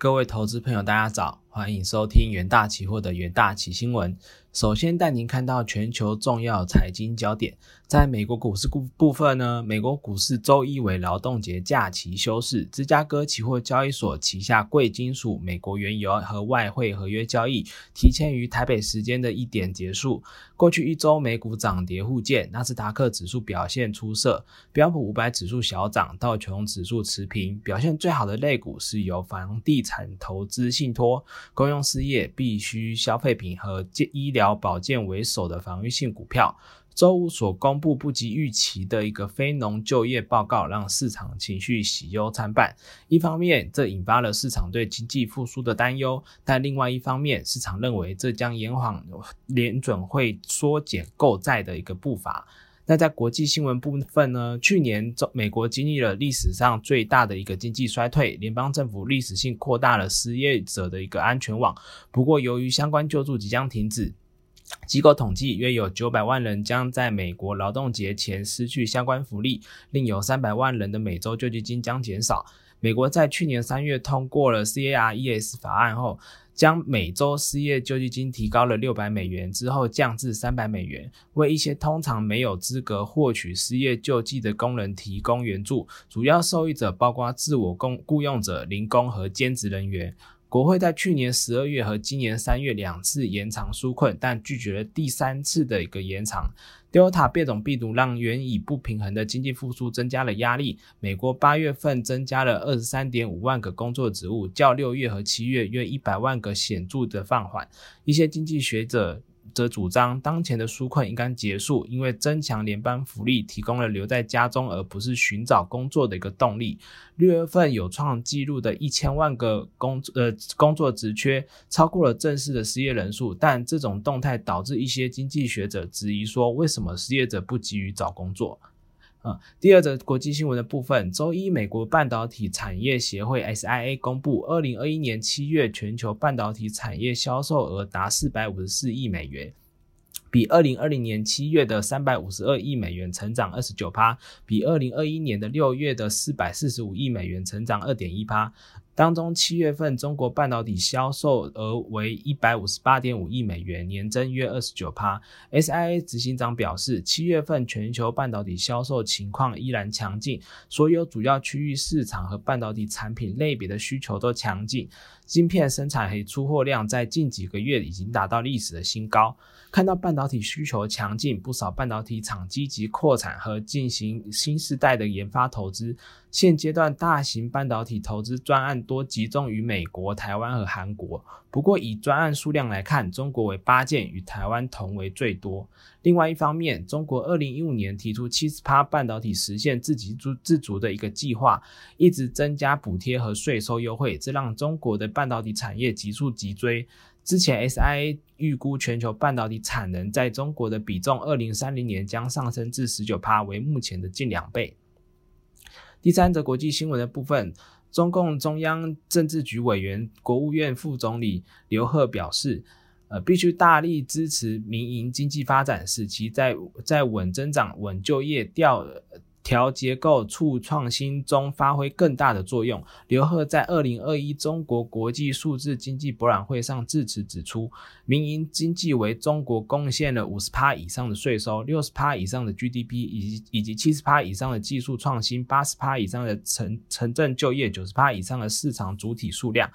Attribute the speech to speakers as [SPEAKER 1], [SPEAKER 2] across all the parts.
[SPEAKER 1] 各位投资朋友，大家早，欢迎收听元大期货的元大期新闻。首先带您看到全球重要财经焦点。在美国股市部部分呢，美国股市周一为劳动节假期休市，芝加哥期货交易所旗下贵金属、美国原油和外汇合约交易提前于台北时间的一点结束。过去一周美股涨跌互见，纳斯达克指数表现出色，标普五百指数小涨，道琼指数持平。表现最好的类股是由房地产投资信托、公用事业、必须消费品和医疗保健为首的防御性股票。周五所公布不及预期的一个非农就业报告，让市场情绪喜忧参半。一方面，这引发了市场对经济复苏的担忧；但另外一方面，市场认为这将延缓联准会缩减购债的一个步伐。那在国际新闻部分呢？去年中美国经历了历史上最大的一个经济衰退，联邦政府历史性扩大了失业者的一个安全网。不过，由于相关救助即将停止。机构统计，约有九百万人将在美国劳动节前失去相关福利，另有三百万人的每周救济金将减少。美国在去年三月通过了 CARES 法案后，将每周失业救济金提高了六百美元，之后降至三百美元，为一些通常没有资格获取失业救济的工人提供援助。主要受益者包括自我工雇佣者、零工和兼职人员。国会在去年十二月和今年三月两次延长纾困，但拒绝了第三次的一个延长。Delta 变种病毒让原已不平衡的经济复苏增加了压力。美国八月份增加了二十三点五万个工作职务，较六月和七月约一百万个显著的放缓。一些经济学者。则主张当前的纾困应该结束，因为增强联邦福利提供了留在家中而不是寻找工作的一个动力。六月份有创纪录的一千万个工呃工作职缺，超过了正式的失业人数，但这种动态导致一些经济学者质疑说，为什么失业者不急于找工作？啊，第二则国际新闻的部分，周一，美国半导体产业协会 SIA 公布，二零二一年七月全球半导体产业销售额达四百五十四亿美元，比二零二零年七月的三百五十二亿美元成长二十九趴比二零二一年的六月的四百四十五亿美元成长二点一趴。当中，七月份中国半导体销售额为一百五十八点五亿美元，年增约二十九%。SIA 执行长表示，七月份全球半导体销售情况依然强劲，所有主要区域市场和半导体产品类别的需求都强劲。晶片生产和出货量在近几个月已经达到历史的新高。看到半导体需求强劲，不少半导体厂积极扩产和进行新时代的研发投资。现阶段，大型半导体投资专案多集中于美国、台湾和韩国。不过，以专案数量来看，中国为八件，与台湾同为最多。另外一方面，中国二零一五年提出七十趴半导体实现自给自足的一个计划，一直增加补贴和税收优惠，这让中国的半导体产业急速急追。之前，SIA 预估全球半导体产能在中国的比重，二零三零年将上升至十九趴，为目前的近两倍。第三则国际新闻的部分，中共中央政治局委员、国务院副总理刘鹤表示，呃，必须大力支持民营经济发展，使其在在稳增长、稳就业、调。调结构、促创新中发挥更大的作用。刘鹤在二零二一中国国际数字经济博览会上致辞指出，民营经济为中国贡献了五十趴以上的税收、六十趴以上的 GDP，以及以及七十趴以上的技术创新、八十趴以上的城城镇就业、九十趴以上的市场主体数量。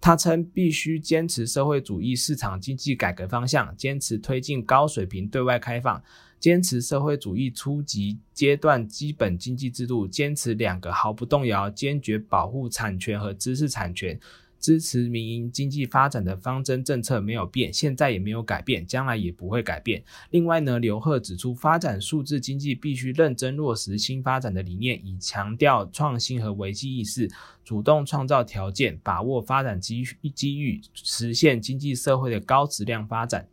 [SPEAKER 1] 他称，必须坚持社会主义市场经济改革方向，坚持推进高水平对外开放。坚持社会主义初级阶段基本经济制度，坚持两个毫不动摇、坚决保护产权和知识产权，支持民营经济发展的方针政策没有变，现在也没有改变，将来也不会改变。另外呢，刘鹤指出，发展数字经济必须认真落实新发展的理念，以强调创新和危机意识，主动创造条件，把握发展机机遇，实现经济社会的高质量发展。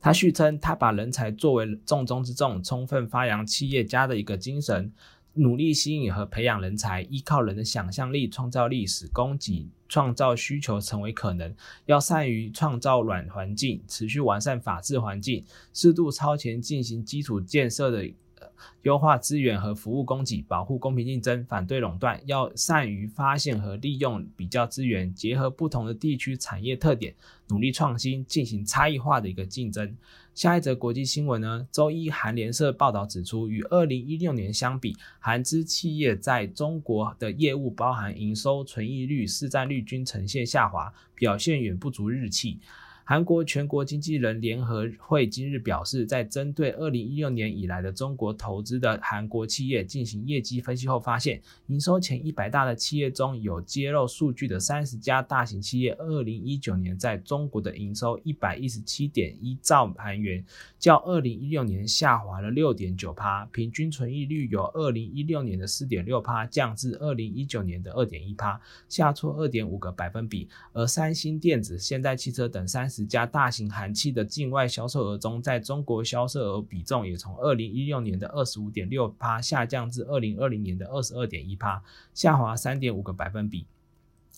[SPEAKER 1] 他续称，他把人才作为重中之重，充分发扬企业家的一个精神，努力吸引和培养人才，依靠人的想象力、创造力，使供给创造需求成为可能。要善于创造软环境，持续完善法治环境，适度超前进行基础建设的优化资源和服务供给，保护公平竞争，反对垄断，要善于发现和利用比较资源，结合不同的地区产业特点，努力创新，进行差异化的一个竞争。下一则国际新闻呢？周一，韩联社报道指出，与二零一六年相比，韩资企业在中国的业务，包含营收、存益率、市占率均呈现下滑，表现远不足日期。韩国全国经纪人联合会今日表示，在针对二零一六年以来的中国投资的韩国企业进行业绩分析后，发现营收前一百大的企业中有揭露数据的三十家大型企业，二零一九年在中国的营收一百一十七点一兆韩元，较二零一六年下滑了六点九趴，平均存益率由二零一六年的四点六趴降至二零一九年的二点一趴，下挫二点五个百分比。而三星电子、现代汽车等三十家大型韩企的境外销售额中，在中国销售额比重也从二零一六年的二十五点六趴下降至二零二零年的二十二点一趴，下滑三点五个百分比。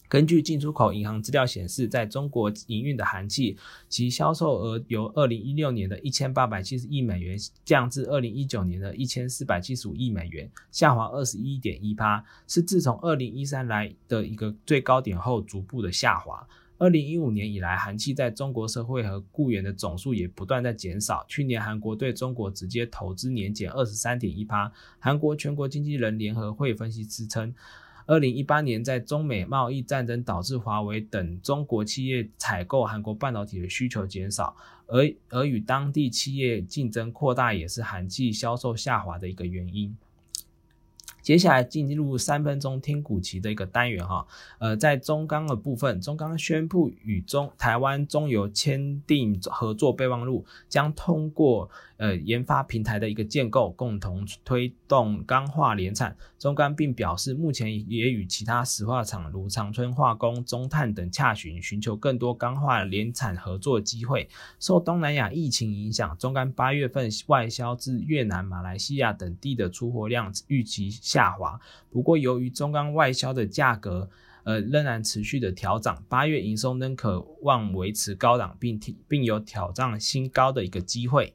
[SPEAKER 1] 根据进出口银行资料显示，在中国营运的韩企，其销售额由二零一六年的一千八百七十亿美元降至二零一九年的一千四百七十五亿美元，下滑二十一点一趴，是自从二零一三来的一个最高点后逐步的下滑。二零一五年以来，韩企在中国社会和雇员的总数也不断在减少。去年，韩国对中国直接投资年减二十三点一趴。韩国全国经纪人联合会分析师称，二零一八年在中美贸易战争导致华为等中国企业采购韩国半导体的需求减少，而而与当地企业竞争扩大也是韩企销售下滑的一个原因。接下来进入三分钟听股期的一个单元哈，呃，在中钢的部分，中钢宣布与中台湾中油签订合作备忘录，将通过。呃，研发平台的一个建构，共同推动钢化联产。中钢并表示，目前也与其他石化厂如长春化工、中碳等洽询，寻求更多钢化联产合作机会。受东南亚疫情影响，中钢八月份外销至越南、马来西亚等地的出货量预期下滑。不过，由于中钢外销的价格，呃，仍然持续的调涨，八月营收仍可望维持高档，并并有挑战新高的一个机会。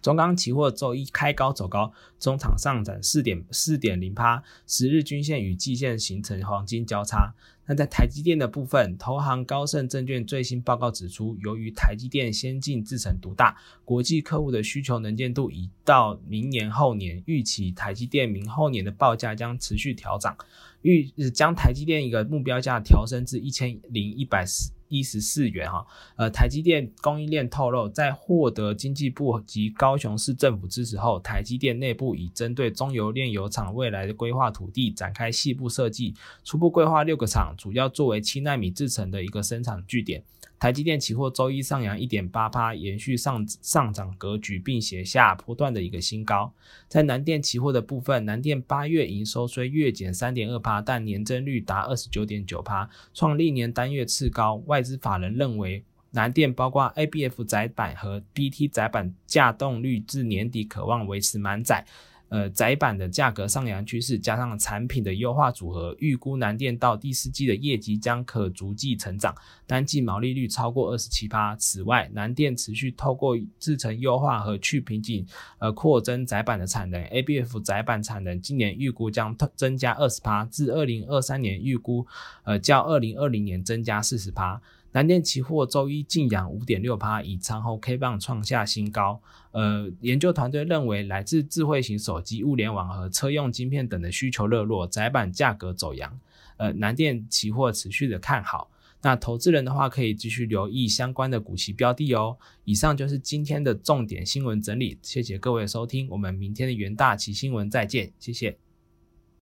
[SPEAKER 1] 中钢期货周一开高走高，中场上涨四点四点零趴，十日均线与季线形成黄金交叉。那在台积电的部分，投行高盛证券最新报告指出，由于台积电先进制程独大，国际客户的需求能见度已到明年后年，预期台积电明后年的报价将持续调涨，预将台积电一个目标价调升至一千零一百四。一十四元哈，呃，台积电供应链透露，在获得经济部及高雄市政府支持后，台积电内部已针对中油炼油厂未来的规划土地展开细部设计，初步规划六个厂，主要作为七纳米制成的一个生产据点。台积电期货周一上扬一点八趴，延续上上涨格局，并写下波段的一个新高。在南电期货的部分，南电八月营收虽月减三点二趴，但年增率达二十九点九趴，创历年单月次高。外资法人认为，南电包括 ABF 载板和 BT 载板架动率至年底可望维持满载。呃，窄板的价格上扬趋势，加上产品的优化组合，预估南电到第四季的业绩将可逐季成长，单季毛利率超过二十七趴。此外，南电持续透过制程优化和去瓶颈，呃，扩增窄板的产能。ABF 窄板产能今年预估将增加二十趴至二零二三年预估，呃，较二零二零年增加四十趴。南电期货周一净扬五点六趴，以长虹 K 棒创下新高。呃，研究团队认为，来自智慧型手机、物联网和车用晶片等的需求热络，窄板价格走阳。呃，南电期货持续的看好。那投资人的话，可以继续留意相关的股息标的哦。以上就是今天的重点新闻整理，谢谢各位收听，我们明天的元大旗新闻再见，谢谢。